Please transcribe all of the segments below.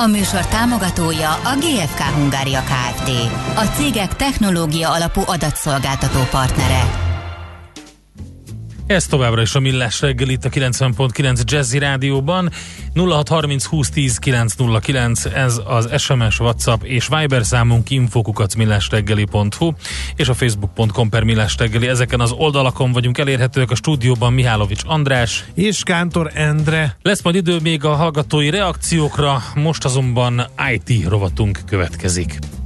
A műsor támogatója a GFK Hungária Kft. A cégek technológia alapú adatszolgáltató partnere. Ez továbbra is a Millás reggel itt a 90.9 Jazzy Rádióban. 0630 2010 909 ez az SMS, WhatsApp és Viber számunk infokukat millásreggeli.hu és a facebook.com per millásreggeli. Ezeken az oldalakon vagyunk elérhetőek a stúdióban Mihálovics András és Kántor Endre. Lesz majd idő még a hallgatói reakciókra, most azonban IT rovatunk következik.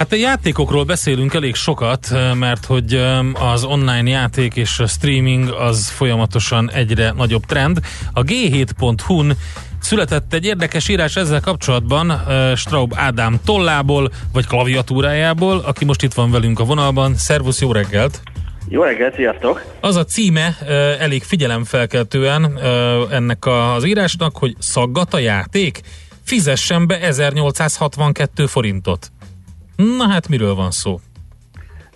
Hát a játékokról beszélünk elég sokat, mert hogy az online játék és a streaming az folyamatosan egyre nagyobb trend. A g7.hu-n született egy érdekes írás ezzel kapcsolatban Straub Ádám tollából, vagy klaviatúrájából, aki most itt van velünk a vonalban. Szervusz, jó reggelt! Jó reggelt, sziasztok! Az a címe elég figyelemfelkeltően ennek az írásnak, hogy szaggat a játék, fizessen be 1862 forintot. Na hát miről van szó?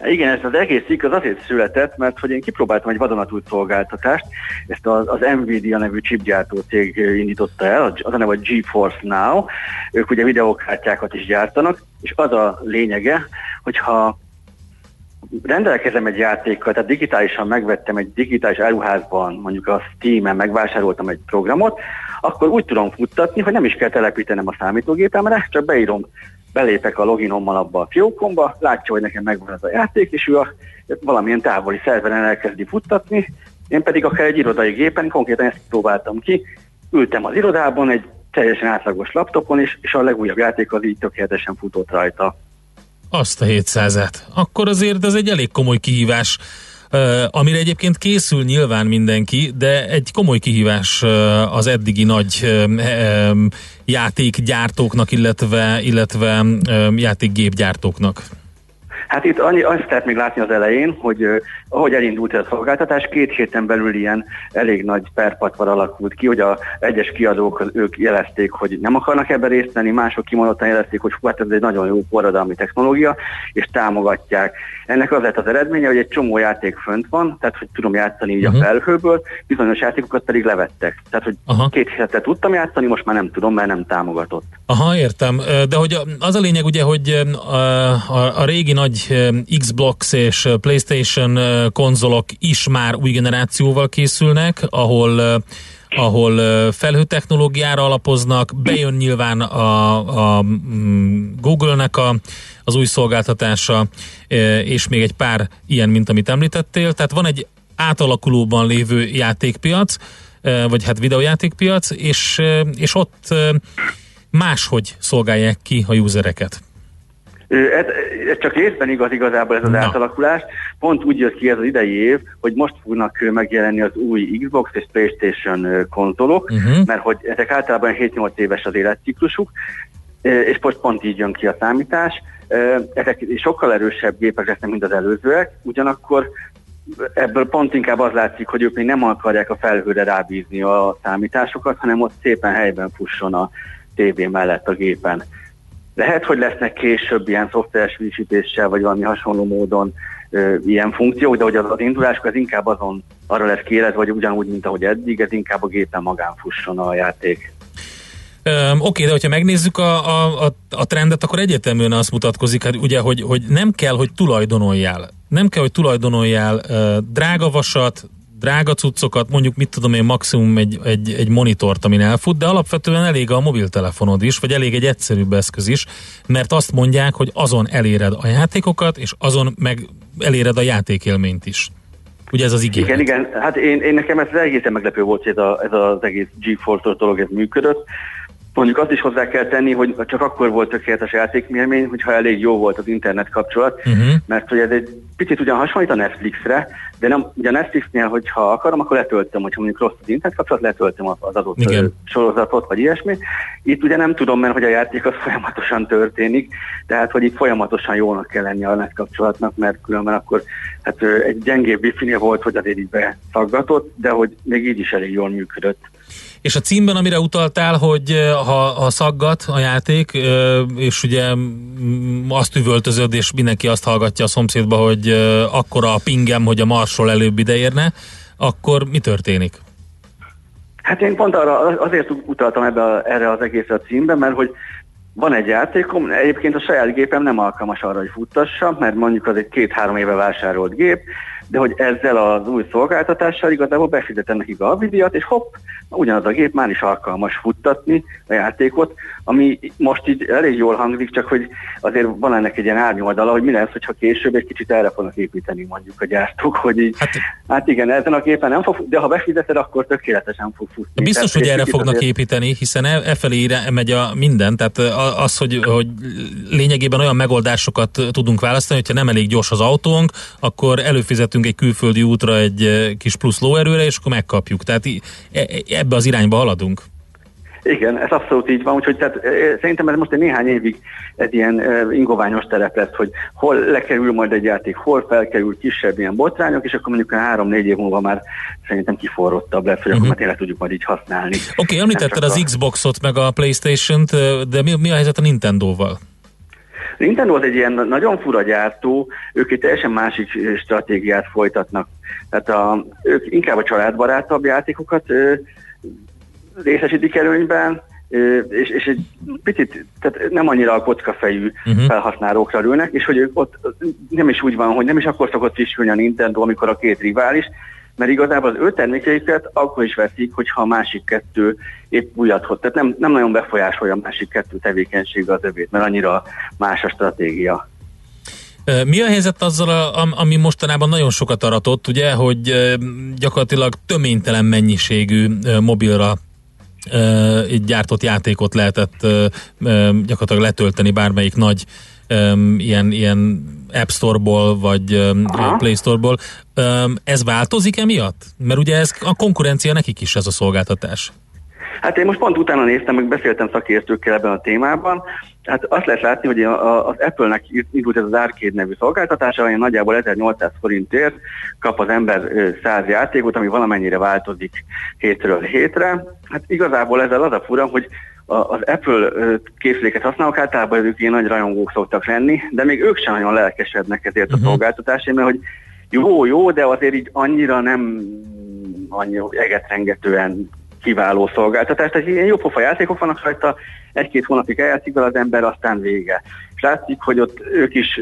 Igen, ez az egész cikk az azért született, mert hogy én kipróbáltam egy vadonatúj szolgáltatást, ezt az, az Nvidia nevű chipgyártó cég indította el, az a neve a GeForce Now, ők ugye videókártyákat is gyártanak, és az a lényege, hogyha rendelkezem egy játékkal, tehát digitálisan megvettem egy digitális áruházban, mondjuk a Steam-en megvásároltam egy programot, akkor úgy tudom futtatni, hogy nem is kell telepítenem a számítógépemre, csak beírom belépek a loginommal abba a fiókomba, látja, hogy nekem megvan ez a játék, és ő a, valamilyen távoli szerveren elkezdi futtatni, én pedig akár egy irodai gépen, konkrétan ezt próbáltam ki, ültem az irodában egy teljesen átlagos laptopon, és, és a legújabb játék az így tökéletesen futott rajta. Azt a 700-et. Akkor azért ez egy elég komoly kihívás amire egyébként készül nyilván mindenki, de egy komoly kihívás az eddigi nagy játékgyártóknak, illetve, illetve játékgépgyártóknak. Hát itt annyi, azt lehet még látni az elején, hogy ahogy elindult a szolgáltatás, két héten belül ilyen elég nagy perpatvar alakult ki, hogy a egyes kiadók ők jelezték, hogy nem akarnak ebben részt venni, mások kimondottan jelezték, hogy hát ez egy nagyon jó forradalmi technológia, és támogatják. Ennek az lett az eredménye, hogy egy csomó játék fönt van, tehát hogy tudom játszani így uh-huh. a mhm. felhőből, bizonyos játékokat pedig levettek. Tehát, hogy Aha. két hétet tudtam játszani, most már nem tudom, mert nem támogatott. Aha, értem. De hogy az a lényeg ugye, hogy a, a, a régi nagy Xbox és PlayStation konzolok is már új generációval készülnek, ahol ahol felhőtechnológiára alapoznak, bejön nyilván a, a mm, Google-nek a, az új szolgáltatása, és még egy pár ilyen, mint amit említettél. Tehát van egy átalakulóban lévő játékpiac, vagy hát videójátékpiac, és, és ott máshogy szolgálják ki a usereket. Ez, ez csak részben igaz igazából ez az Na. átalakulás. Pont úgy jött ki ez az idei év, hogy most fognak megjelenni az új Xbox és Playstation konzolok, uh-huh. mert hogy ezek általában 7-8 éves az életciklusuk, és most pont így jön ki a számítás. Ezek sokkal erősebb gépek lesznek, mint az előzőek, ugyanakkor ebből pont inkább az látszik, hogy ők még nem akarják a felhőre rábízni a számításokat, hanem ott szépen helyben fusson a tévé mellett a gépen. Lehet, hogy lesznek később ilyen szoftveres frissítéssel, vagy valami hasonló módon ö, ilyen funkciók, de hogy az, az induláskor ez inkább azon arra lesz kiélez, vagy ugyanúgy, mint ahogy eddig, ez inkább a gépen magán fusson a játék. Um, Oké, de hogyha megnézzük a, a, a, a trendet, akkor egyértelműen azt mutatkozik, hát ugye, hogy, hogy nem kell, hogy tulajdonoljál. Nem kell, hogy tulajdonoljál uh, drága vasat, drága cuccokat, mondjuk mit tudom én, maximum egy, egy, egy monitort, amin elfut, de alapvetően elég a mobiltelefonod is, vagy elég egy egyszerűbb eszköz is, mert azt mondják, hogy azon eléred a játékokat, és azon meg eléred a játékélményt is. Ugye ez az ígéret? Igen, igen. Hát én, én nekem ez egészen meglepő volt, hogy ez, a, ez az egész GeForce dolog ez működött. Mondjuk azt is hozzá kell tenni, hogy csak akkor volt tökéletes játékmélmény, hogyha elég jó volt az internet kapcsolat, uh-huh. mert hogy ez egy picit ugyan hasonlít a Netflixre, de nem, ugye a Netflixnél, hogyha akarom, akkor letöltöm, hogyha mondjuk rossz az internet kapcsolat, letöltöm az adott Igen. sorozatot, vagy ilyesmi. Itt ugye nem tudom, mert hogy a játék az folyamatosan történik, tehát hogy itt folyamatosan jónak kell lenni a net kapcsolatnak, mert különben akkor hát egy gyengébb wifi volt, hogy azért így beszaggatott, de hogy még így is elég jól működött. És a címben, amire utaltál, hogy ha, ha szaggat a játék, és ugye azt üvöltözöd, és mindenki azt hallgatja a szomszédba, hogy akkora a pingem, hogy a marsról előbb ideérne, akkor mi történik? Hát én pont arra, azért utaltam ebbe a, erre az egészre a címben, mert hogy van egy játékom, egyébként a saját gépem nem alkalmas arra, hogy futtassa, mert mondjuk az egy két-három éve vásárolt gép, de hogy ezzel az új szolgáltatással igazából befizetem nekik a díjat, és hopp, ugyanaz a gép már is alkalmas futtatni a játékot, ami most így elég jól hangzik, csak hogy azért van ennek egy ilyen árnyoldala, hogy mi lesz, hogyha később egy kicsit erre fognak építeni mondjuk a gyártók, hogy így, hát, hát igen, ezen a gépen nem fog, de ha befizeted, akkor tökéletesen fog futni. Biztos, tehát, hogy erre fognak azért... építeni, hiszen e, e felé megy a minden, tehát az, hogy, hogy lényegében olyan megoldásokat tudunk választani, hogyha nem elég gyors az autónk, akkor előfizetünk egy külföldi útra egy kis plusz lóerőre, és akkor megkapjuk. Tehát e, e, ebbe az irányba haladunk. Igen, ez abszolút így van, úgyhogy tehát, szerintem ez most egy néhány évig egy ilyen ingoványos terep lesz, hogy hol lekerül majd egy játék, hol felkerül kisebb ilyen botrányok, és akkor mondjuk a három-négy év múlva már szerintem kiforrottabb lesz, hogy uh-huh. akkor már tényleg tudjuk majd így használni. Oké, okay, említetted az a... Xboxot meg a Playstation-t, de mi, mi a helyzet a Nintendo-val? Nintendo az egy ilyen nagyon fura gyártó, ők egy teljesen másik stratégiát folytatnak. Tehát a, ők inkább a családbarátabb játékokat részesítik előnyben, és, és egy picit, tehát nem annyira a kockafejű uh-huh. felhasználókra ülnek, és hogy ők ott nem is úgy van, hogy nem is akkor szokott frissülni a Nintendo, amikor a két rivális, mert igazából az ő termékeiket akkor is veszik, hogyha a másik kettő épp újat hoz. Tehát nem, nem nagyon befolyásolja a másik kettő tevékenysége az övét, mert annyira más a stratégia. Mi a helyzet azzal, ami mostanában nagyon sokat aratott, ugye, hogy gyakorlatilag töménytelen mennyiségű mobilra így gyártott játékot lehetett gyakorlatilag letölteni bármelyik nagy ilyen, ilyen App Store-ból, vagy Aha. Play Store-ból. Ez változik emiatt? Mert ugye ez a konkurencia nekik is ez a szolgáltatás. Hát én most pont utána néztem, meg beszéltem szakértőkkel ebben a témában. Hát azt lehet látni, hogy az Apple-nek indult ez az Arcade nevű szolgáltatása, ami nagyjából 1800 forintért kap az ember 100 játékot, ami valamennyire változik hétről hétre. Hát igazából ezzel az a fura, hogy az Apple készüléket használók általában ők ilyen nagy rajongók szoktak lenni, de még ők sem nagyon lelkesednek ezért a mhm. szolgáltatásért, mert hogy jó, jó, de azért így annyira nem annyira egetrengetően kiváló szolgáltatás. Tehát ilyen jó pofa játékok vannak rajta, egy-két hónapig eljátszik vele az ember, aztán vége. És látszik, hogy ott ők is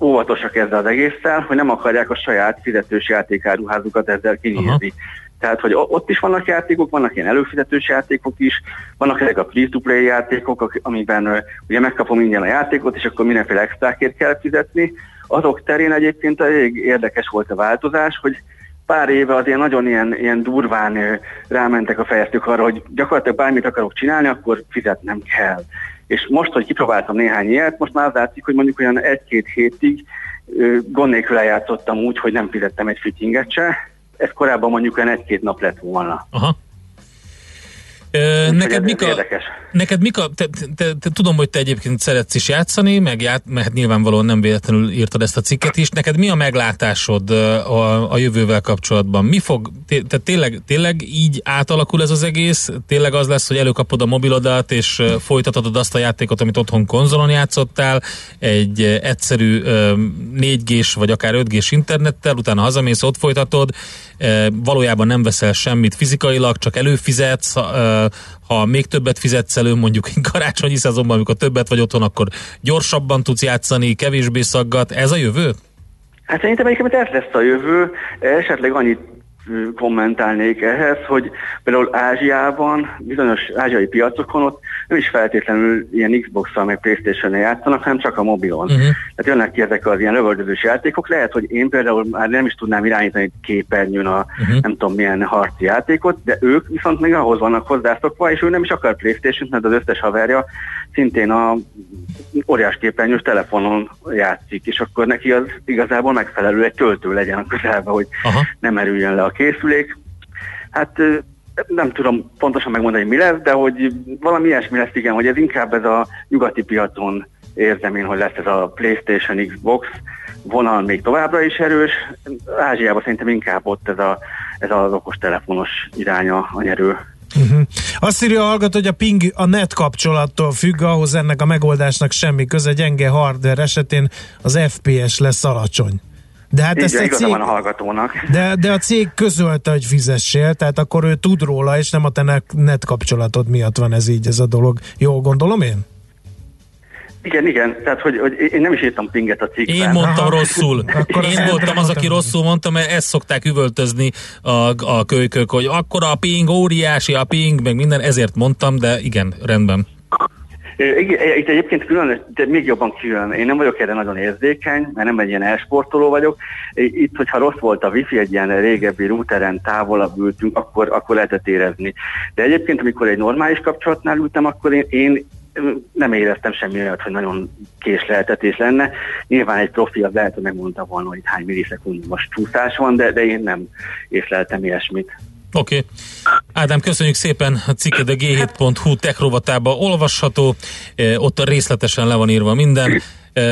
óvatosak ezzel az egésszel, hogy nem akarják a saját fizetős játékáruházukat ezzel kinyírni. Uh-huh. Tehát, hogy ott is vannak játékok, vannak ilyen előfizetős játékok is, vannak ezek a free-to-play játékok, amiben ugye megkapom ingyen a játékot, és akkor mindenféle extrákért kell fizetni. Azok terén egyébként elég érdekes volt a változás, hogy pár éve azért nagyon ilyen, ilyen durván rámentek a fejeztük arra, hogy gyakorlatilag bármit akarok csinálni, akkor fizetnem kell. És most, hogy kipróbáltam néhány ilyet, most már az látszik, hogy mondjuk olyan egy-két hétig gond nélkül eljátszottam úgy, hogy nem fizettem egy fittinget se. Ez korábban mondjuk olyan egy-két nap lett volna. Aha. Ö, neked, mik a, neked mik a, te, te, te, te, tudom, hogy te egyébként szeretsz is játszani, meg ját, mert nyilvánvalóan nem véletlenül írtad ezt a cikket is. Neked mi a meglátásod a, a jövővel kapcsolatban? Mi fog, te, tényleg, tényleg így átalakul ez az egész? Tényleg az lesz, hogy előkapod a mobilodat, és folytatod azt a játékot, amit otthon konzolon játszottál, egy egyszerű 4G-s vagy akár 5G-s internettel, utána hazamész, ott folytatod, valójában nem veszel semmit fizikailag, csak előfizetsz, ha még többet fizetsz elő, mondjuk karácsonyi szezonban, amikor többet vagy otthon, akkor gyorsabban tudsz játszani, kevésbé szaggat. Ez a jövő? Hát szerintem egyébként ez lesz a jövő. Esetleg annyit kommentálnék ehhez, hogy például Ázsiában, bizonyos ázsiai piacokon ott nem is feltétlenül ilyen Xbox-szal meg Playstation-nel játszanak, hanem csak a mobilon. Uh-huh. Tehát jönnek ki ezek az ilyen lövöldözős játékok. Lehet, hogy én például már nem is tudnám irányítani képernyőn a uh-huh. nem tudom milyen harci játékot, de ők viszont még ahhoz vannak hozzászokva, és ő nem is akar Playstation-t, mert az összes haverja szintén a óriás képernyős telefonon játszik, és akkor neki az igazából megfelelő egy töltő legyen a közelbe, hogy Aha. nem erüljön le a készülék. Hát nem tudom pontosan megmondani, mi lesz, de hogy valami ilyesmi lesz, igen, hogy ez inkább ez a nyugati piacon érzem én, hogy lesz ez a PlayStation Xbox vonal még továbbra is erős. Ázsiában szerintem inkább ott ez, a, ez az okos telefonos iránya a nyerő. Uh-huh. Azt írja a hallgató, hogy a ping a net kapcsolattól függ, ahhoz ennek a megoldásnak semmi köze, gyenge hardware esetén az FPS lesz alacsony. De hát ezt a cég, van a hallgatónak. De, de a cég közölte, hogy fizessél, tehát akkor ő tud róla, és nem a te net kapcsolatod miatt van ez így, ez a dolog. Jól gondolom én? Igen, igen, tehát hogy, hogy én nem is írtam pinget a cikkben. Én mondtam rosszul. Akkor én voltam az, aki rosszul mondta, mert ezt szokták üvöltözni a, a kölykök, hogy akkor a ping, óriási a ping, meg minden, ezért mondtam, de igen, rendben. Igen, itt egyébként külön, de még jobban külön. Én nem vagyok erre nagyon érzékeny, mert nem egy ilyen elsportoló vagyok. Itt, hogyha rossz volt a wifi, egy ilyen régebbi routeren távolabb ültünk, akkor, akkor lehetett érezni. De egyébként, amikor egy normális kapcsolatnál ültem, akkor én, én nem éreztem semmi olyat, hogy nagyon késleltetés lenne. Nyilván egy profi az lehet, hogy megmondta volna, hogy hány millisekund csúszás van, de, de én nem észleltem ilyesmit. Oké. Okay. Ádám, köszönjük szépen a cikket a g7.hu tech rovatába olvasható, e, ott részletesen le van írva minden. E,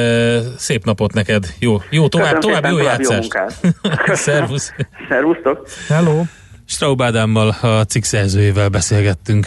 szép napot neked. Jó, jó tovább, tovább jó játszást. Szervusz. Szervusztok. Hello. Straub Ádámmal, a cikk szerzőjével beszélgettünk.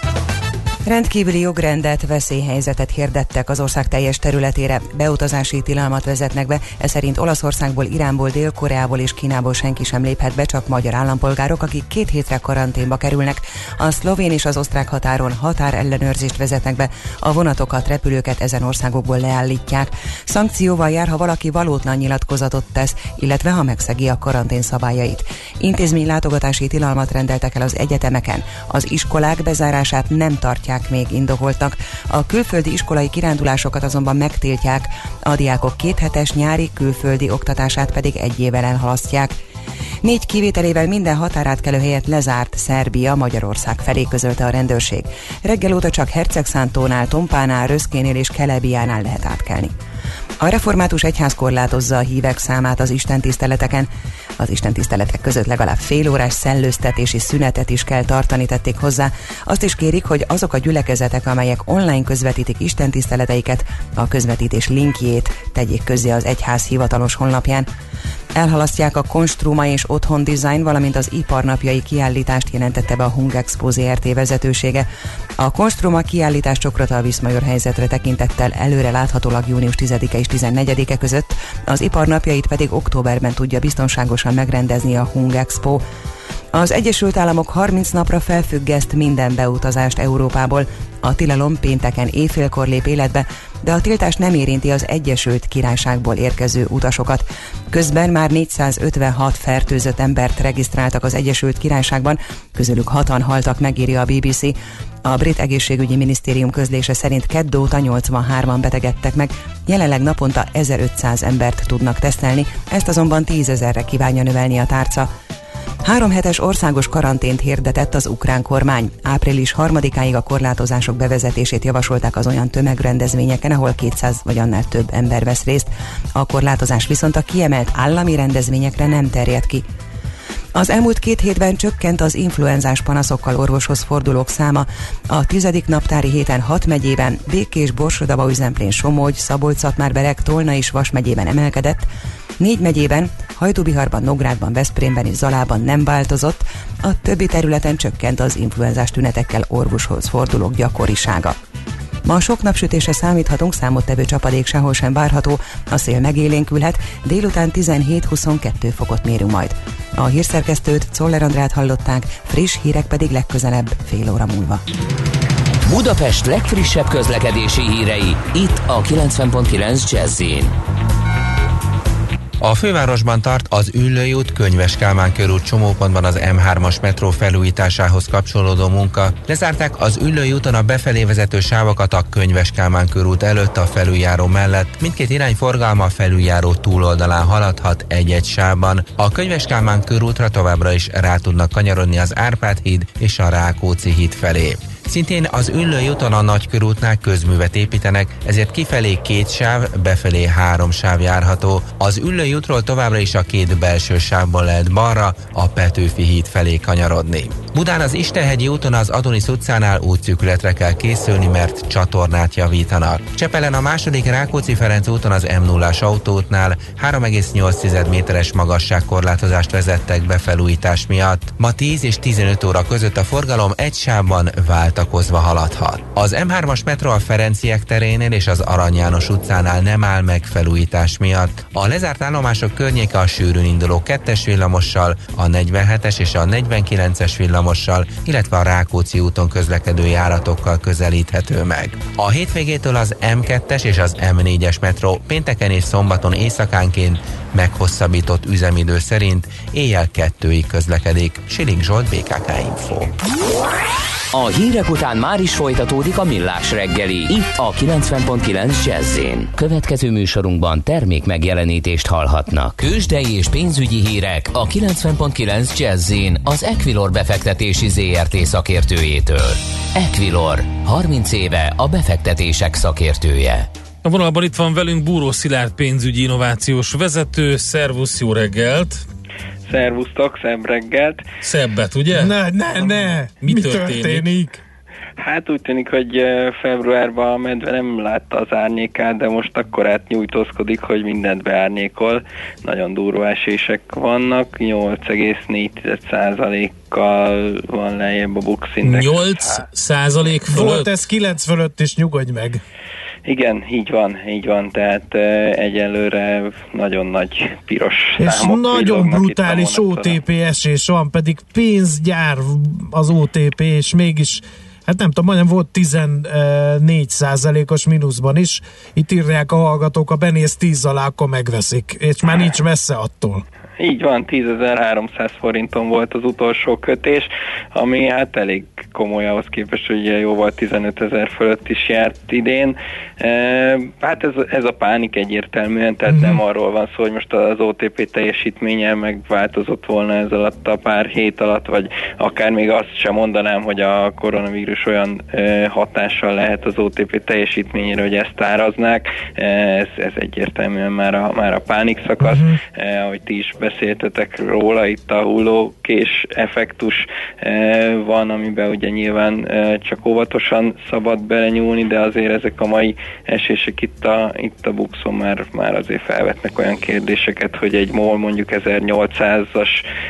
Rendkívüli jogrendet, veszélyhelyzetet hirdettek az ország teljes területére. Beutazási tilalmat vezetnek be, ez szerint Olaszországból, Iránból, Dél-Koreából és Kínából senki sem léphet be, csak magyar állampolgárok, akik két hétre karanténba kerülnek. A szlovén és az osztrák határon határellenőrzést vezetnek be, a vonatokat, repülőket ezen országokból leállítják. Szankcióval jár, ha valaki valótlan nyilatkozatot tesz, illetve ha megszegi a karantén szabályait. Intézmény látogatási tilalmat rendeltek el az egyetemeken. Az iskolák bezárását nem tartják tartják még indokoltak. A külföldi iskolai kirándulásokat azonban megtiltják, a diákok kéthetes nyári külföldi oktatását pedig egy évvel elhalasztják. Négy kivételével minden határátkelő helyet lezárt Szerbia Magyarország felé közölte a rendőrség. Reggel óta csak Hercegszántónál, Tompánál, Röszkénél és Kelebiánál lehet átkelni. A református egyház korlátozza a hívek számát az istentiszteleteken. Az istentiszteletek között legalább fél órás szellőztetési szünetet is kell tartani, tették hozzá. Azt is kérik, hogy azok a gyülekezetek, amelyek online közvetítik istentiszteleteiket, a közvetítés linkjét tegyék közzé az egyház hivatalos honlapján. Elhalasztják a Konstruma és Otthon Design, valamint az iparnapjai kiállítást jelentette be a Hungexpo ZRT vezetősége. A Konstruma kiállítás csokrata a Viszmajor helyzetre tekintettel előre láthatólag június 10-e és 14-e között, az iparnapjait pedig októberben tudja biztonságosan megrendezni a Hungexpo. Az Egyesült Államok 30 napra felfüggeszt minden beutazást Európából. A tilalom pénteken éjfélkor lép életbe, de a tiltás nem érinti az Egyesült Királyságból érkező utasokat. Közben már 456 fertőzött embert regisztráltak az Egyesült Királyságban, közülük hatan haltak, megírja a BBC. A brit egészségügyi minisztérium közlése szerint kedd óta 83-an betegedtek meg, jelenleg naponta 1500 embert tudnak tesztelni, ezt azonban 10 ezerre kívánja növelni a tárca. Három hetes országos karantént hirdetett az ukrán kormány. Április harmadikáig a korlátozások bevezetését javasolták az olyan tömegrendezvényeken, ahol 200 vagy annál több ember vesz részt. A korlátozás viszont a kiemelt állami rendezvényekre nem terjed ki. Az elmúlt két hétben csökkent az influenzás panaszokkal orvoshoz fordulók száma. A tizedik naptári héten hat megyében, Békés, Borsodaba, Üzemplén, Somogy, szabolcs berek Tolna és Vas megyében emelkedett, Négy megyében, Hajdúbiharban, Nográdban, Veszprémben és Zalában nem változott, a többi területen csökkent az influenzás tünetekkel orvoshoz fordulók gyakorisága. Ma sok napsütése számíthatunk, számottevő csapadék sehol sem várható, a szél megélénkülhet, délután 17-22 fokot mérünk majd. A hírszerkesztőt Czoller Andrát hallották, friss hírek pedig legközelebb fél óra múlva. Budapest legfrissebb közlekedési hírei, itt a 90.9 jazz a fővárosban tart az Üllői út, Könyves Kálmán körút csomópontban az M3-as metró felújításához kapcsolódó munka. Lezárták az Üllői úton a befelé vezető sávokat a Könyves Kálmán körút előtt a felüljáró mellett. Mindkét irány forgalma a felüljáró túloldalán haladhat egy-egy sávban. A Könyves Kálmán körútra továbbra is rá tudnak kanyarodni az Árpád híd és a Rákóczi híd felé. Szintén az Üllői úton a Nagykörútnál közművet építenek, ezért kifelé két sáv, befelé három sáv járható. Az Üllői útról továbbra is a két belső sávból lehet balra, a Petőfi híd felé kanyarodni. Budán az Istenhegyi úton az Adonis utcánál útszűkületre kell készülni, mert csatornát javítanak. Csepelen a második Rákóczi Ferenc úton az m 0 autóútnál 3,8 méteres magasságkorlátozást vezettek be felújítás miatt. Ma 10 és 15 óra között a forgalom egy sávban vált tiltakozva haladhat. Az M3-as metró a Ferenciek terénél és az Arany János utcánál nem áll meg felújítás miatt. A lezárt állomások környéke a sűrűn induló kettes villamossal, a 47-es és a 49-es villamossal, illetve a Rákóczi úton közlekedő járatokkal közelíthető meg. A hétvégétől az M2-es és az M4-es metró pénteken és szombaton éjszakánként meghosszabbított üzemidő szerint éjjel kettőig közlekedik. Siling Zsolt, BKK Info. A hírek után már is folytatódik a millás reggeli. Itt a 90.9 jazz Következő műsorunkban termék megjelenítést hallhatnak. Kősdei és pénzügyi hírek a 90.9 jazz az Equilor befektetési ZRT szakértőjétől. Equilor, 30 éve a befektetések szakértője. A vonalban itt van velünk Búró Szilárd pénzügyi innovációs vezető. Szervusz, jó reggelt! Szervusztok, szebb reggelt. Szebbet, ugye? Ne, ne, ne! Mi, Mi történik? történik? Hát úgy tűnik, hogy februárban a medve nem látta az árnyékát, de most akkor átnyújtózkodik, hogy mindent beárnyékol. Nagyon durva esések vannak, 8,4%-kal van lejjebb a Bux Index. 8 százalék fölött? Volt ez 9 fölött is, nyugodj meg. Igen, így van, így van, tehát egyelőre nagyon nagy piros És nagyon brutális OTP esés van, pedig pénzgyár az OTP, és mégis hát nem tudom, majdnem volt 14 százalékos mínuszban is. Itt írják a hallgatók, a benéz 10 alá, akkor megveszik, és már nincs messze attól. Így van, 10.300 forinton volt az utolsó kötés, ami hát elég komoly ahhoz képest, hogy jóval 15 ezer fölött is járt idén. E, hát ez, ez a pánik egyértelműen, tehát uh-huh. nem arról van szó, hogy most az OTP teljesítménye megváltozott volna ez alatt a pár hét alatt, vagy akár még azt sem mondanám, hogy a koronavírus olyan e, hatással lehet az OTP teljesítményére, hogy ezt áraznák. E, ez, ez egyértelműen már a, már a pánik szakasz, uh-huh. e, ahogy ti is beszéltetek róla, itt a hullókés effektus e, van, amiben ugye nyilván e, csak óvatosan szabad belenyúlni, de azért ezek a mai esések itt a, itt a buxon már, már azért felvetnek olyan kérdéseket, hogy egy MOL mondjuk 1800-as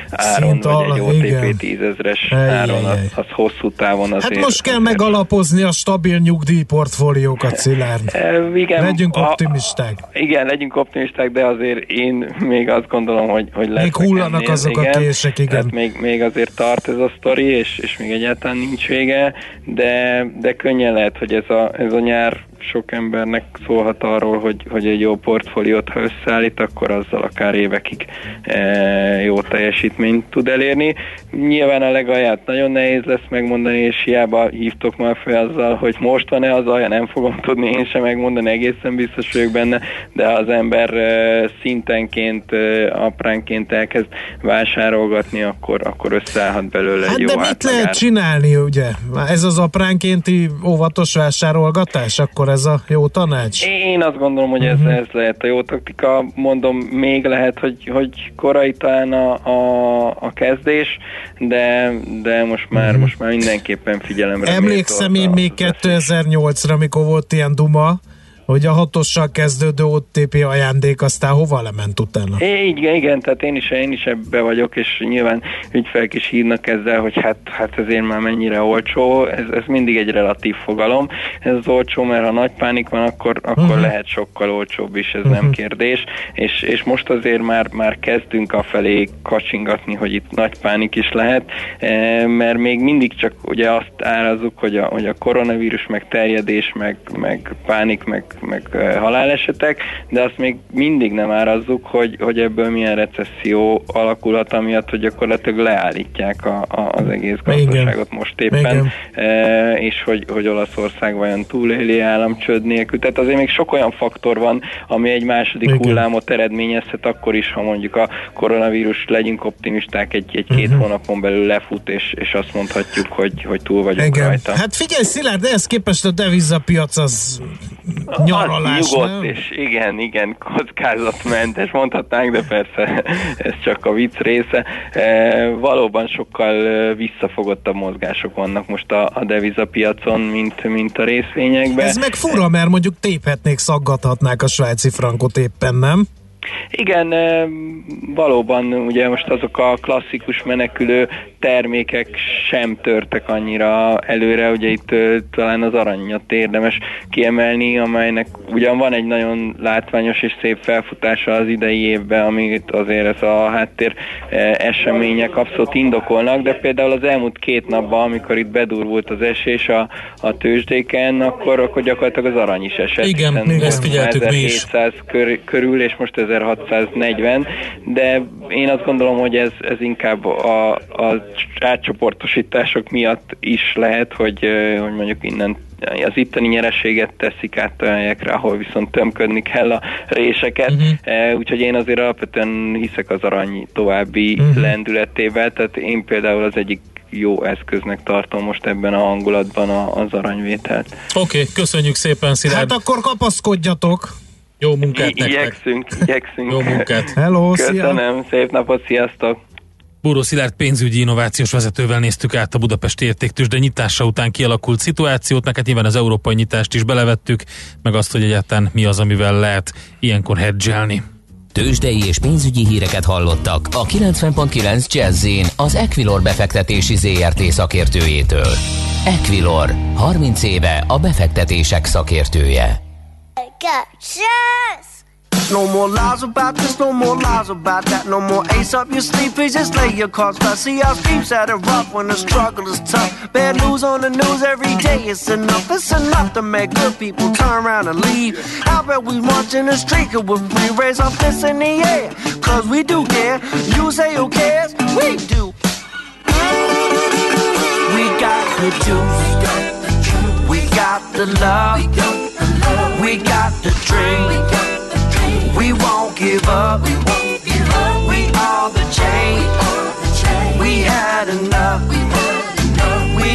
áron, Szint vagy egy OTP 10.000-es áron, az, az hosszú távon azért... Hát most kell azért... megalapozni a stabil nyugdíjportfóliókat, Szilárd. E, igen, legyünk optimisták. A, igen, legyünk optimisták, de azért én még azt gondolom, hogy, hogy lesz. Még hullanak ennél, azok igen, a kések, igen. még, még azért tart ez a sztori, és, és még egyáltalán nincs vége, de, de könnyen lehet, hogy ez a, ez a nyár sok embernek szólhat arról, hogy, hogy egy jó portfóliót, ha összeállít, akkor azzal akár évekig e, jó teljesítményt tud elérni. Nyilván a legalját nagyon nehéz lesz megmondani, és hiába hívtok már fel azzal, hogy most van-e az alja, nem fogom tudni én sem megmondani, egészen biztos vagyok benne, de az ember e, szintenként, e, apránként elkezd vásárolgatni, akkor, akkor összeállhat belőle hát egy jó de mit lehet csinálni, ugye? Ez az apránkénti óvatos vásárolgatás, akkor ez a jó tanács? Én azt gondolom, hogy ez, uh-huh. ez lehet a jó taktika. Mondom, még lehet, hogy, hogy korai talán a, a, a kezdés, de, de most már uh-huh. most már mindenképpen figyelemre. Emlékszem én még 2008-ra, amikor volt ilyen duma, hogy a hatossal kezdődő OTP ajándék aztán hova lement utána? É, igen, igen, tehát én is, én is ebbe vagyok, és nyilván ügyfelek is hírnak ezzel, hogy hát, hát ezért már mennyire olcsó, ez, ez mindig egy relatív fogalom. Ez az olcsó, mert ha nagy pánik van, akkor, akkor uh-huh. lehet sokkal olcsóbb is, ez uh-huh. nem kérdés, és, és most azért már, már kezdünk a felé kacsingatni, hogy itt nagy pánik is lehet, e, mert még mindig csak ugye azt árazzuk, hogy a, hogy a koronavírus, meg terjedés, meg, meg pánik, meg meg halálesetek, de azt még mindig nem árazzuk, hogy, hogy ebből milyen recesszió alakulhat, amiatt, hogy gyakorlatilag leállítják a, a, az egész gazdaságot Igen. most éppen, és hogy, hogy Olaszország vajon túléli államcsőd nélkül. Tehát azért még sok olyan faktor van, ami egy második Igen. hullámot eredményezhet akkor is, ha mondjuk a koronavírus, legyünk optimisták, egy, egy két uh-huh. hónapon belül lefut, és, és azt mondhatjuk, hogy, hogy túl vagyunk Igen. rajta. Hát figyelj Szilárd, ehhez képest a devizapiac az nyaralás, nyugodt, nem? és igen, igen, kockázatmentes, mondhatnánk, de persze ez csak a vicc része. E, valóban sokkal e, visszafogottabb mozgások vannak most a, a devizapiacon, mint, mint a részvényekben. Ez meg fura, mert mondjuk téphetnék, szaggathatnák a svájci frankot éppen, nem? Igen, valóban ugye most azok a klasszikus menekülő termékek sem törtek annyira előre, ugye itt talán az aranyat érdemes kiemelni, amelynek ugyan van egy nagyon látványos és szép felfutása az idei évben, amit azért ez a háttér események abszolút indokolnak, de például az elmúlt két napban, amikor itt bedurvult az esés a, a tőzsdéken, akkor, akkor gyakorlatilag az arany is esett. Igen, ezt figyeltük mi is. körül, és most 1640, de én azt gondolom, hogy ez, ez inkább a, a átcsoportosítások miatt is lehet, hogy, hogy mondjuk innen az itteni nyereséget teszik át olyan helyekre, ahol viszont tömködni kell a réseket, uh-huh. úgyhogy én azért alapvetően hiszek az arany további uh-huh. lendületével, tehát én például az egyik jó eszköznek tartom most ebben a hangulatban az aranyvételt. Oké, okay, köszönjük szépen, Szilárd. Hát akkor kapaszkodjatok! Jó munkát I- nektek! Igyekszünk, igyekszünk. Jó munkát! Hello, Köszönöm, szia. szép napot, sziasztok! Bóró Szilárd pénzügyi innovációs vezetővel néztük át a Budapesti értéktős, de nyitása után kialakult szituációt, neked nyilván az európai nyitást is belevettük, meg azt, hogy egyáltalán mi az, amivel lehet ilyenkor hedgelni. Tőzsdei és pénzügyi híreket hallottak a 90.9 jazz az Equilor befektetési ZRT szakértőjétől. Equilor, 30 éve a befektetések szakértője. No more lies about this, no more lies about that. No more ace up your sleeve, please just lay your cards flat. See how streets had it rough when the struggle is tough. Bad news on the news every day, it's enough. It's enough to make good people turn around and leave. How about we march in the street with free raise our fists in the air? Cause we do care. You say who cares? We do. We got the juice. We got the love. We got the dream. We won't give up. We won't give up. We are the change. We had enough. We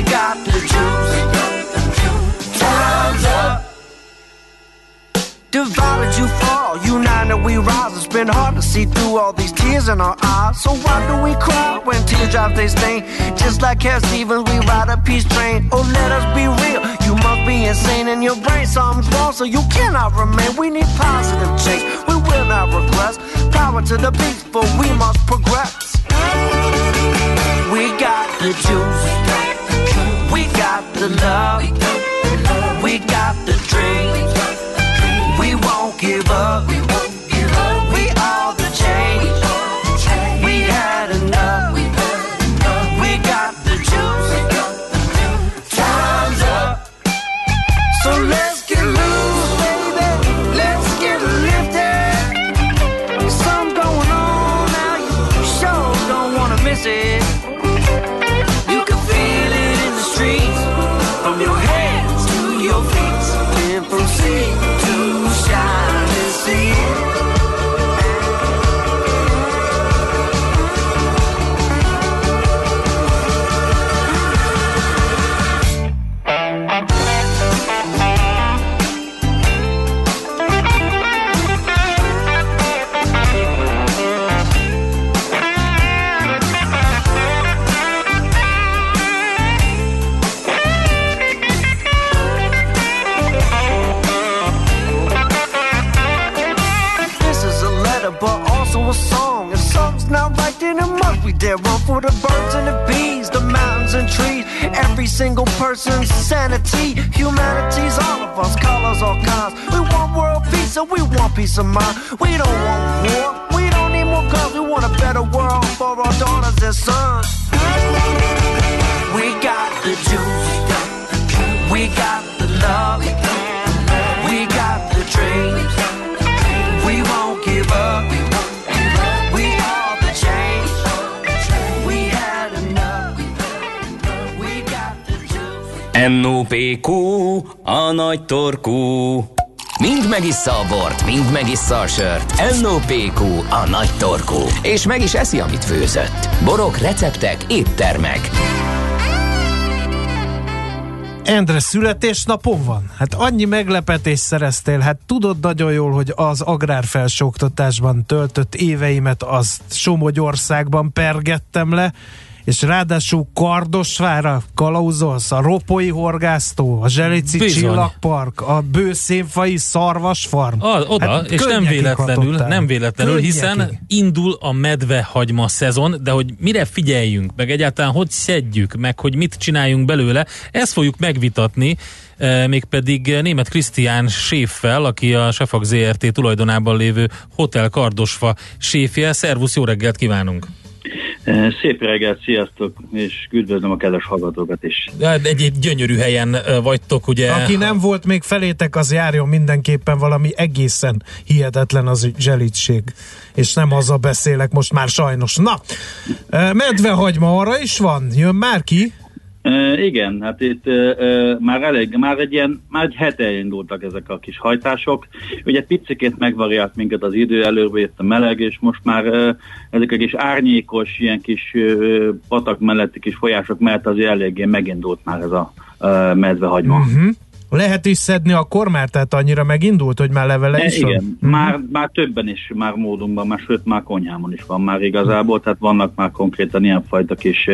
got the juice. Time's up. Divided you fall, united we rise. It's been hard to see through all these tears in our eyes. So why do we cry when teardrops they stain? Just like Cat Stevens, we ride a peace train. Oh, let us be real. You must be insane in your brain. Something's wrong, so you cannot remain. We need positive change. We will not regress. Power to the peaceful, we must progress. We got the juice. We got the love. We got the dream. We won't give up. Not right, in it must be dead wrong for the birds and the bees, the mountains and trees. Every single person's sanity. Humanity's all of us, colors, all kinds. We want world peace, and we want peace of mind. We don't want war. We don't need more guns. We want a better world for our daughters and sons. We got the juice. We got the love. We got the dreams. We won't give up. NOPQ, a nagy torkú. Mind megissza a bort, mind megissza a sört. NOPQ, a nagy torkú. És meg is eszi, amit főzött. Borok, receptek, éttermek. Endre, születésnapon van? Hát annyi meglepetés szereztél, hát tudod nagyon jól, hogy az agrárfelsőoktatásban töltött éveimet azt Somogyországban pergettem le, és ráadásul Kardosvára kalauzolsz, a Ropoi horgásztó, a Zselici Bizony. Csillagpark, a Bőszénfai szarvasfarm. A, oda, hát és nem véletlenül, nem véletlenül, Könnyekig. hiszen indul a medvehagyma szezon, de hogy mire figyeljünk, meg egyáltalán hogy szedjük, meg hogy mit csináljunk belőle, ezt fogjuk megvitatni, eh, mégpedig német Krisztián séffel, aki a Sefak ZRT tulajdonában lévő Hotel Kardosfa séfje. Szervusz, jó reggelt kívánunk! Szép reggelt, sziasztok, és üdvözlöm a kedves hallgatókat is. Egy, egy gyönyörű helyen vagytok, ugye? Aki nem volt még felétek, az járjon mindenképpen valami egészen hihetetlen az zselítség. És nem haza beszélek most már sajnos. Na, eh, medvehagyma arra is van? Jön már ki? Igen, hát itt e, már elég, már egy ilyen, már egy hete indultak ezek a kis hajtások. Ugye picikét megvariált minket az idő, előbb jött a meleg, és most már e, ezek a kis árnyékos, ilyen kis e, patak melletti kis folyások mellett azért eléggé megindult már ez a e, medvehagyma. Uh-huh. Lehet is szedni akkor már, tehát annyira megindult, hogy már levele is Igen, van? már, már többen is, már módunkban, már sőt már konyhámon is van már igazából, tehát vannak már konkrétan ilyen fajta kis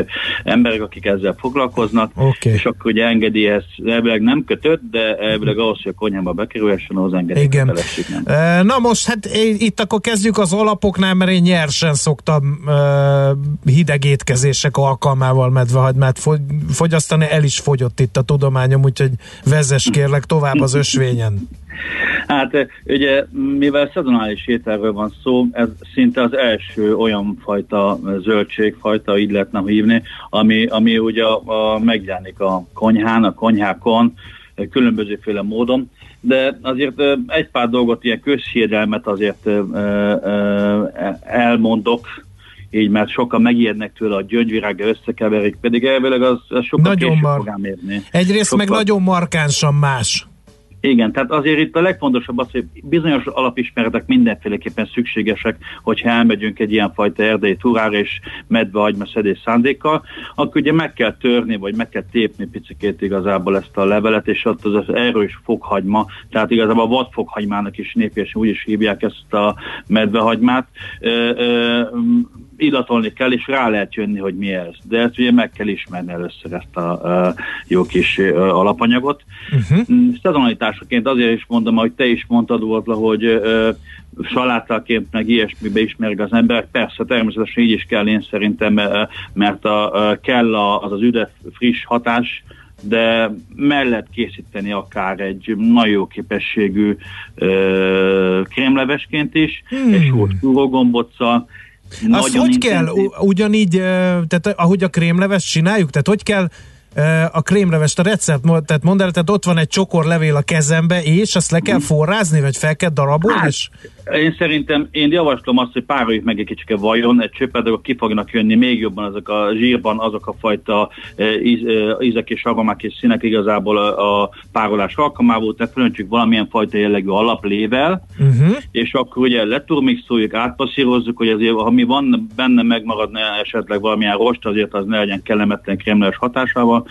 emberek, akik ezzel foglalkoznak, okay. és akkor ugye engedélyhez elvileg nem kötött, de elvileg ahhoz, hogy a konyhába bekerülhessen, ahhoz engedély Igen. nem. Na most hát itt akkor kezdjük az alapoknál, mert én nyersen szoktam hideg étkezések alkalmával medvehagymát fogyasztani, el is fogyott itt a tudományom, úgyhogy vezess kérlek tovább az ösvényen. Hát ugye, mivel szezonális ételről van szó, ez szinte az első olyan fajta zöldségfajta, így lehetne hívni, ami, ami ugye a, a, megjelenik a konyhán, a konyhákon, különbözőféle módon, de azért egy pár dolgot, ilyen közhiedelmet azért elmondok, így mert sokan megijednek tőle, a gyöngyvirága összekeverik, pedig elvileg az, az sokkal nagyon később mar- fog ám érni. Egyrészt sokkal... meg nagyon markánsan más. Igen, tehát azért itt a legfontosabb az, hogy bizonyos alapismeretek mindenféleképpen szükségesek, hogyha elmegyünk egy ilyen fajta erdei túrára és medvehagyma szedés szándékkal, akkor ugye meg kell törni, vagy meg kell tépni picikét igazából ezt a levelet, és ott az, az erős fokhagyma, tehát igazából a vadfokhagymának is népiesen úgy is hívják ezt a medvehagymát, ö, ö, illatolni kell, és rá lehet jönni, hogy mi ez. De ezt ugye meg kell ismerni először ezt a, a jó kis a, alapanyagot. Uh-huh. Szezonalitásaként azért is mondom, hogy te is mondtad volt, hogy salátaként meg ilyesmibe ismerik az emberek. Persze, természetesen így is kell én szerintem, mert a, a, kell a, az az üde friss hatás, de mellett készíteni akár egy nagyon jó képességű ö, krémlevesként is, hmm. egy gomboccal, azt hogy kell ugyanígy, tehát ahogy a krémleves csináljuk, tehát hogy kell a krémlevest, a recept, tehát mondd el, tehát ott van egy csokorlevél a kezembe, és azt le kell forrázni, vagy fel kell darabolni? Hát, és... Én szerintem, én javaslom azt, hogy pároljuk meg egy kicsit vajon, egy csöppet, akkor ki fognak jönni még jobban azok a zsírban, azok a fajta íz, ízek és aromák és színek igazából a, a párolás alkalmából, tehát fölöntjük valamilyen fajta jellegű alaplével, uh-huh. és akkor ugye leturmixoljuk, átpasszírozzuk, hogy azért, ha mi van benne megmaradna esetleg valamilyen rost, azért az ne legyen kellemetlen krémles hatásával,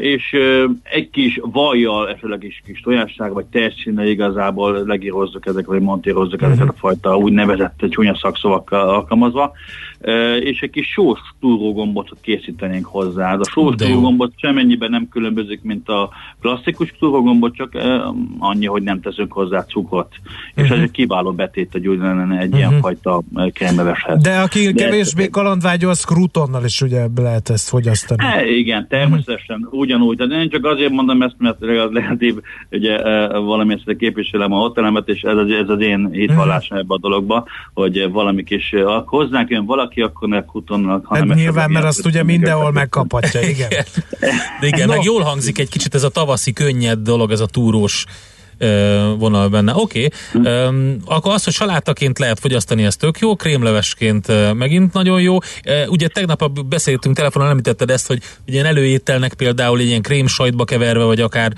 és egy kis vajjal, esetleg is kis tojásság, vagy tejszíne igazából legírozzuk ezeket, vagy montírozzuk uh-huh. ezeket a fajta úgynevezett csúnya szakszavakkal alkalmazva, és egy kis sós túrógombot készítenénk hozzá. A sós túrógombot semennyiben nem különbözik, mint a klasszikus túrógombot, csak annyi, hogy nem teszünk hozzá cukrot. Uh-huh. És ez egy kiváló betét egy, egy uh-huh. ilyen fajta krémeveshez. De aki De kevésbé ez... kalandvágyó, az krutonnal is ugye lehet ezt fogyasztani. E, igen, természetesen ugyanúgy. De én csak azért mondom ezt, mert legalább ugye valamilyen képviselem a hotelemet, és ez az, ez az én hitvallásom ebbe a dologba, hogy valami kis, hozzánk jön valaki, akkor meg kutonnak. Hát nyilván, mert azt ugye mindenhol megkaphatja, igen. De igen, no. meg jól hangzik egy kicsit ez a tavaszi könnyed dolog, ez a túrós vonal benne. Oké, okay. um, akkor az, hogy salátaként lehet fogyasztani, ez tök jó, krémlevesként megint nagyon jó. Ugye tegnap beszéltünk telefonon, említetted ezt, hogy ilyen előételnek például egy ilyen krém sajtba keverve, vagy akár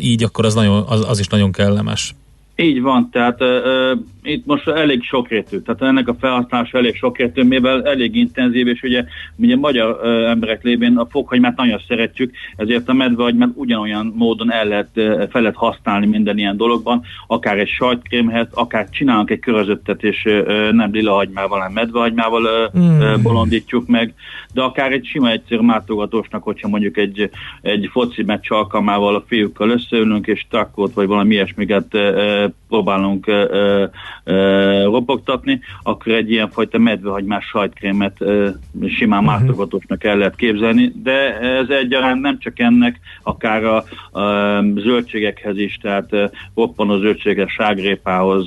így, akkor az, nagyon, az, az is nagyon kellemes. Így van, tehát uh, itt most elég sokrétű, tehát ennek a felhasználása elég sokrétű, mivel elég intenzív, és ugye, ugye magyar uh, emberek lévén a fokhagymát nagyon szeretjük, ezért a medvehagymát ugyanolyan módon el lehet, uh, fel lehet használni minden ilyen dologban, akár egy sajtkrémhez, akár csinálunk egy körözöttet, és uh, nem lila hagymával, hanem medvehagymával uh, mm. uh, bolondítjuk meg, de akár egy sima egyszerű mátogatósnak, hogyha mondjuk egy, egy foci meccs alkalmával a fiúkkal összeülünk, és takkót, vagy valami ilyesmiket uh, próbálunk ropogtatni, akkor egy ilyen fajta medvehagymás sajtkrémet simán uh-huh. mátogatósnak el lehet képzelni, de ez egyaránt nem csak ennek, akár a, a zöldségekhez is, tehát roppanó zöldséges ságrépához,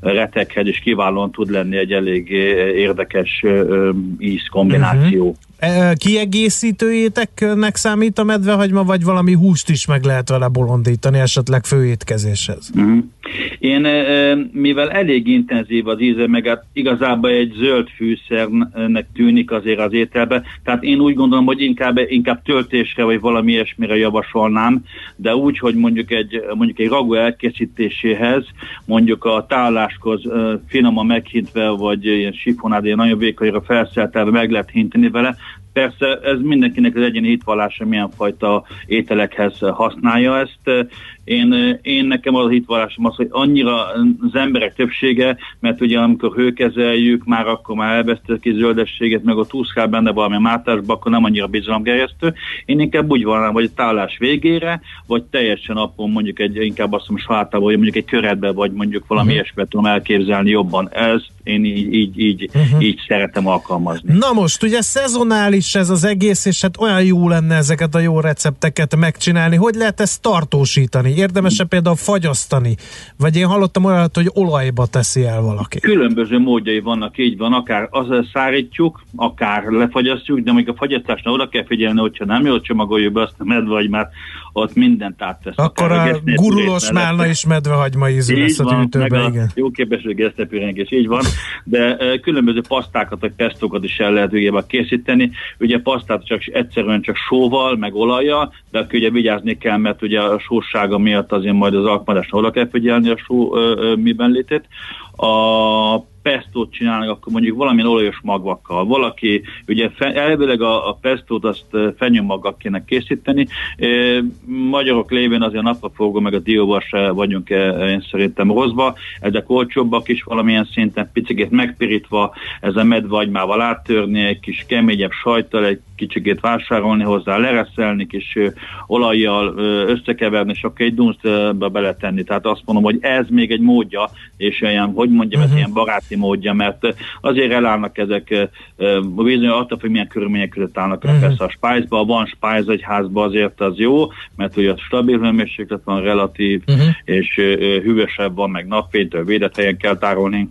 retekhez is kiválóan tud lenni egy elég érdekes uh, ízkombináció. Uh-huh. Kiegészítő éteknek számít a medvehagyma, vagy valami húst is meg lehet vele bolondítani, esetleg főétkezéshez? Uh-huh. Én, mivel elég intenzív az íze, meg hát igazából egy zöld fűszernek tűnik azért az ételbe, tehát én úgy gondolom, hogy inkább, inkább töltésre vagy valami ilyesmire javasolnám, de úgy, hogy mondjuk egy, mondjuk egy ragu elkészítéséhez, mondjuk a táláskhoz finoman meghintve, vagy ilyen sifonád, ilyen nagyon vékonyra felszeltelve meg lehet hinteni vele, Persze ez mindenkinek az egyéni hitvallása milyen fajta ételekhez használja ezt. Én, én nekem az a hitvallásom az, hogy annyira az emberek többsége, mert ugye amikor hőkezeljük, már akkor már elvesztett ki zöldességet, meg ott úszkál benne valami mátásba, akkor nem annyira bizalomgerjesztő. Én inkább úgy van, hogy a tálás végére, vagy teljesen napon mondjuk egy, inkább azt mondom salátával, vagy mondjuk egy köretbe, vagy mondjuk valami uh-huh. ilyesmit tudom elképzelni jobban. Ez én így, így, így, uh-huh. így szeretem alkalmazni. Na most, ugye szezonális ez az egész, és hát olyan jó lenne ezeket a jó recepteket megcsinálni. Hogy lehet ezt tartósítani? Érdemes-e például fagyasztani? Vagy én hallottam olyat, hogy olajba teszi el valaki. Különböző módjai vannak, így van, akár az szárítjuk, akár lefagyasztjuk, de még a fagyasztásnál oda kell figyelni, hogyha nem jól csomagoljuk be azt a medvehagy, ott mindent áttesz. Akkor a gurulós málna is medvehagyma ízű lesz a tűtőbe, igen. Jó képesség gesztepürengés, így van, de különböző pasztákat vagy pestókat is el lehet ugye készíteni. Ugye pasztát csak egyszerűen csak sóval, meg olajjal, de akkor ugye vigyázni kell, mert ugye a sósága miatt azért majd az alkalmazásra oda kell figyelni a só ö, ö, miben létét. A pestót csinálnak, akkor mondjuk valamilyen olajos magvakkal. Valaki, ugye elvileg a, a pestót azt fenyőmaggal kéne készíteni. Magyarok lévén azért a napraforgó meg a dióval se vagyunk én szerintem rosszba. Ezek olcsóbbak is valamilyen szinten, picit megpirítva, ez a medvagymával áttörni, egy kis keményebb sajttal, egy kicsikét vásárolni hozzá, lereszelni, kis olajjal összekeverni, és akkor egy dunsztbe beletenni. Tehát azt mondom, hogy ez még egy módja, és olyan, hogy mondjam, uh-huh. ez ilyen baráti módja, mert azért elállnak ezek bizony attól, hogy milyen körülmények között állnak uh-huh. persze a spájzba. Van spájz egy házba, azért az jó, mert ugye stabil hőmérséklet van relatív, uh-huh. és hűvösebb van, meg napfénytől védett helyen kell tárolni.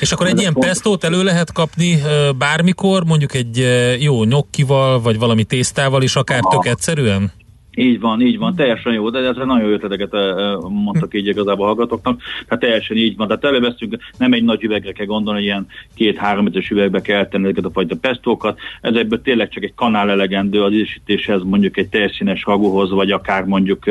És akkor egy ilyen pestót elő lehet kapni bármikor, mondjuk egy jó nyokkival, vagy valami tésztával is, akár tök egyszerűen? Így van, így van, teljesen jó, de ezzel nagyon jó ötleteket mondtak így igazából hallgatóknak. Tehát teljesen így van. Tehát előveszünk, nem egy nagy üvegre kell gondolni, ilyen két-három ötös üvegbe kell tenni ezeket a fajta pestókat. Ezekből tényleg csak egy kanál elegendő az ízesítéshez, mondjuk egy teljszínes ragúhoz, vagy akár mondjuk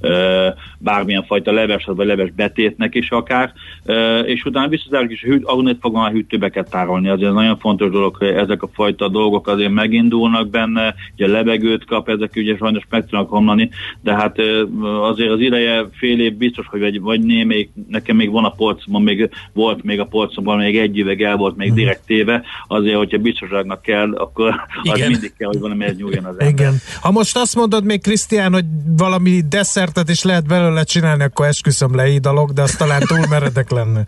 ö, bármilyen fajta leves, vagy leves betétnek is akár. Ö, és utána visszatárjuk is, hűt, ahonnan fogom a hűtőbe kell tárolni. Azért nagyon fontos dolog, hogy ezek a fajta dolgok azért megindulnak benne, ugye levegőt kap, ezek ugye sajnos meg tudnak omlani, de hát azért az ideje fél év biztos, hogy vagy, vagy némelyik, nekem még van a polcomon, még volt még a polcomban, még egy üveg el volt még mhm. direkt téve, azért, hogyha biztoságnak kell, akkor Igen. az mindig kell, hogy valami nyúljon az ember. Igen. Ha most azt mondod még, Krisztián, hogy valami desszertet is lehet belőle csinálni, akkor esküszöm leídalok, de az talán túl meredek lenne.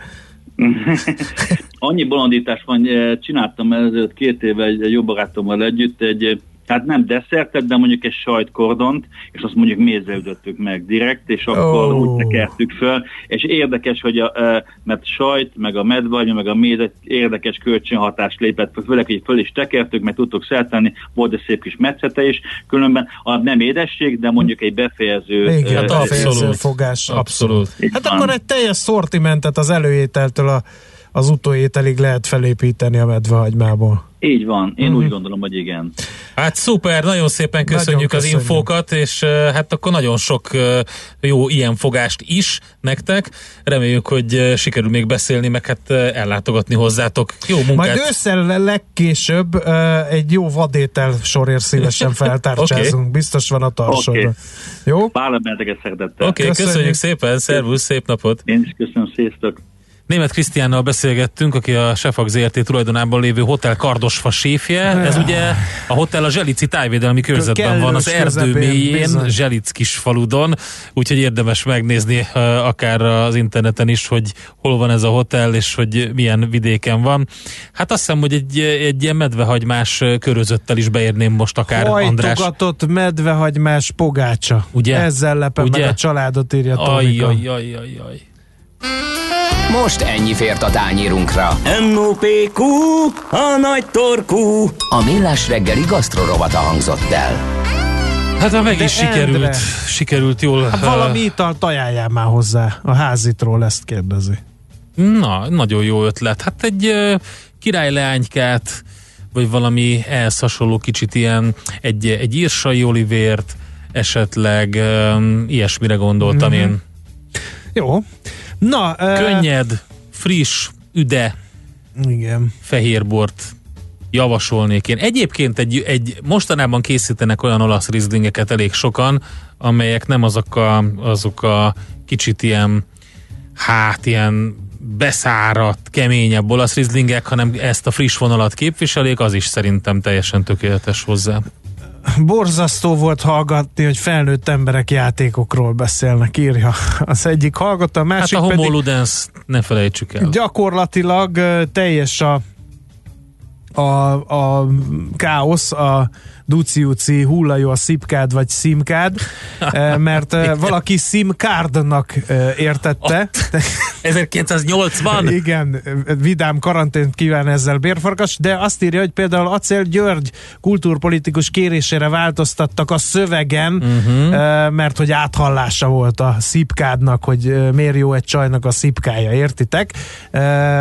Annyi bolondítás van, csináltam ezelőtt két éve egy jó barátommal együtt egy tehát nem desszertet, de mondjuk egy sajtkordont, és azt mondjuk mézzel ütöttük meg direkt, és akkor oh. úgy tekertük föl, és érdekes, hogy a, mert sajt, meg a medvagy, meg a méz egy érdekes kölcsönhatást lépett főleg, hogy föl is tekertük, meg tudtuk szerteni, volt egy szép kis metszete is, különben a nem édesség, de mondjuk egy befejező, Igen, hát befejező fogás. Abszolút. abszolút. Hát akkor egy teljes szortimentet az előételtől a, az utóételig lehet felépíteni a medvehagymából. Így van, én uh-huh. úgy gondolom, hogy igen. Hát szuper, nagyon szépen köszönjük, nagyon köszönjük. az infókat, és hát akkor nagyon sok jó ilyen fogást is nektek. Reméljük, hogy sikerül még beszélni, meg hát ellátogatni hozzátok. Jó munkát! Majd ősszel legkésőbb egy jó vadétel sorért szívesen feltárcsázunk. okay. Biztos van a tarsorra. Okay. Jó? Vállal benneteket szeretettel. Oké, okay, köszönjük szépen, szervusz, szép napot! Én is köszönöm, sziasztok! Német Krisztiánnal beszélgettünk, aki a Sefak ZRT tulajdonában lévő hotel Kardosfa séfje. Ez ugye a hotel a Zselici tájvédelmi körzetben van, az erdő mélyén, Zselic kis faludon, úgyhogy érdemes megnézni akár az interneten is, hogy hol van ez a hotel, és hogy milyen vidéken van. Hát azt hiszem, hogy egy, egy ilyen medvehagymás körözöttel is beérném most akár, András. Hajtogatott medvehagymás pogácsa. Ugye? Ezzel lepem Ugye? meg a családot, írja Tomika. Aj, aj, aj, aj, aj. Most ennyi fért a tányírunkra. M.O.P.Q. A nagy torkú. A millás reggeli gasztrorovata hangzott el. Hát ha meg De is sikerült, Endre, sikerült jól. Hát valami italt ajánljál már hozzá. A házitról ezt kérdezi. Na, nagyon jó ötlet. Hát egy uh, királyleánykát, vagy valami ehhez hasonló kicsit ilyen, egy, egy írsai olivért, esetleg um, ilyesmire gondoltam mm-hmm. én. Jó. Na, Könnyed, friss, üde. Igen. Fehérbort javasolnék én. Egyébként egy, egy mostanában készítenek olyan olasz rizlingeket elég sokan, amelyek nem azok a, azok a kicsit ilyen hát ilyen beszáradt, keményebb olasz rizlingek, hanem ezt a friss vonalat képviselik, az is szerintem teljesen tökéletes hozzá. Borzasztó volt hallgatni, hogy felnőtt emberek játékokról beszélnek, írja az egyik hallgató, a másik Hát a homoludens ne felejtsük el. gyakorlatilag teljes a a, a káosz, a duci-uci hullajó a szipkád vagy szimkád, eh, mert eh, valaki szimkárdnak eh, értette. 1980? Igen, vidám karantént kíván ezzel bérfarkas, de azt írja, hogy például Acél György kultúrpolitikus kérésére változtattak a szövegen, uh-huh. mert hogy áthallása volt a szipkádnak, hogy miért jó egy csajnak a szipkája, értitek?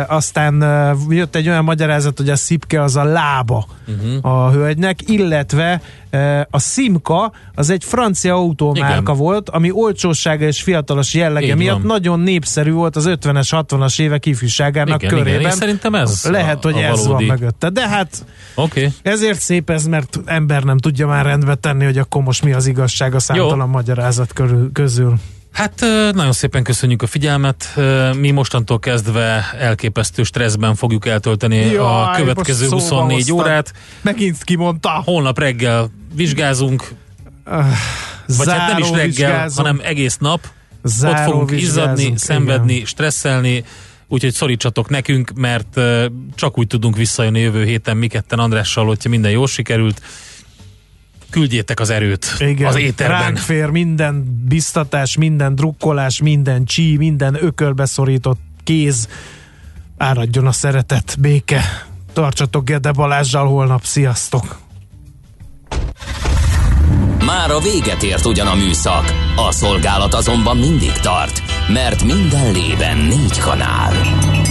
Aztán jött egy olyan magyarázat, hogy a szipke az a lába uh-huh. a hölgynek, illetve eh, a Simka az egy francia autómárka Igen. volt, ami olcsósága és fiatalos jellege Így miatt van. nagyon népszerű volt az 50-es, 60-as évek ifjúságának Igen, körében. igen, szerintem ez Lehet, a- hogy a ez valódi. van mögötte. De hát. Okay. ezért szép ez, mert ember nem tudja már rendbe tenni, hogy akkor most mi az igazság a számtalan magyarázat körül, közül. Hát nagyon szépen köszönjük a figyelmet. Mi mostantól kezdve elképesztő stresszben fogjuk eltölteni a Jaj, következő most szóba 24 hoztad. órát. Megint kimondta. Holnap reggel vizsgázunk, vagy hát nem is reggel, vizsgázom. hanem egész nap. Záró Ott fogunk izzadni, szenvedni, igen. stresszelni, úgyhogy szorítsatok nekünk, mert csak úgy tudunk visszajönni jövő héten mi ketten Andrással, hogyha minden jól sikerült. Küldjétek az erőt Igen, az éterben. ránk fér minden biztatás, minden drukkolás, minden csí, minden ökölbe szorított kéz. Áradjon a szeretet, béke. Tartsatok Gede Balázsjal holnap. Sziasztok! Már a véget ért ugyan a műszak, a szolgálat azonban mindig tart, mert minden lében négy kanál.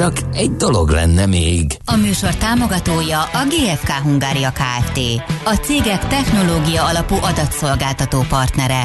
Csak egy dolog lenne még. A műsor támogatója a GFK Hungária Kft. A cégek technológia alapú adatszolgáltató partnere.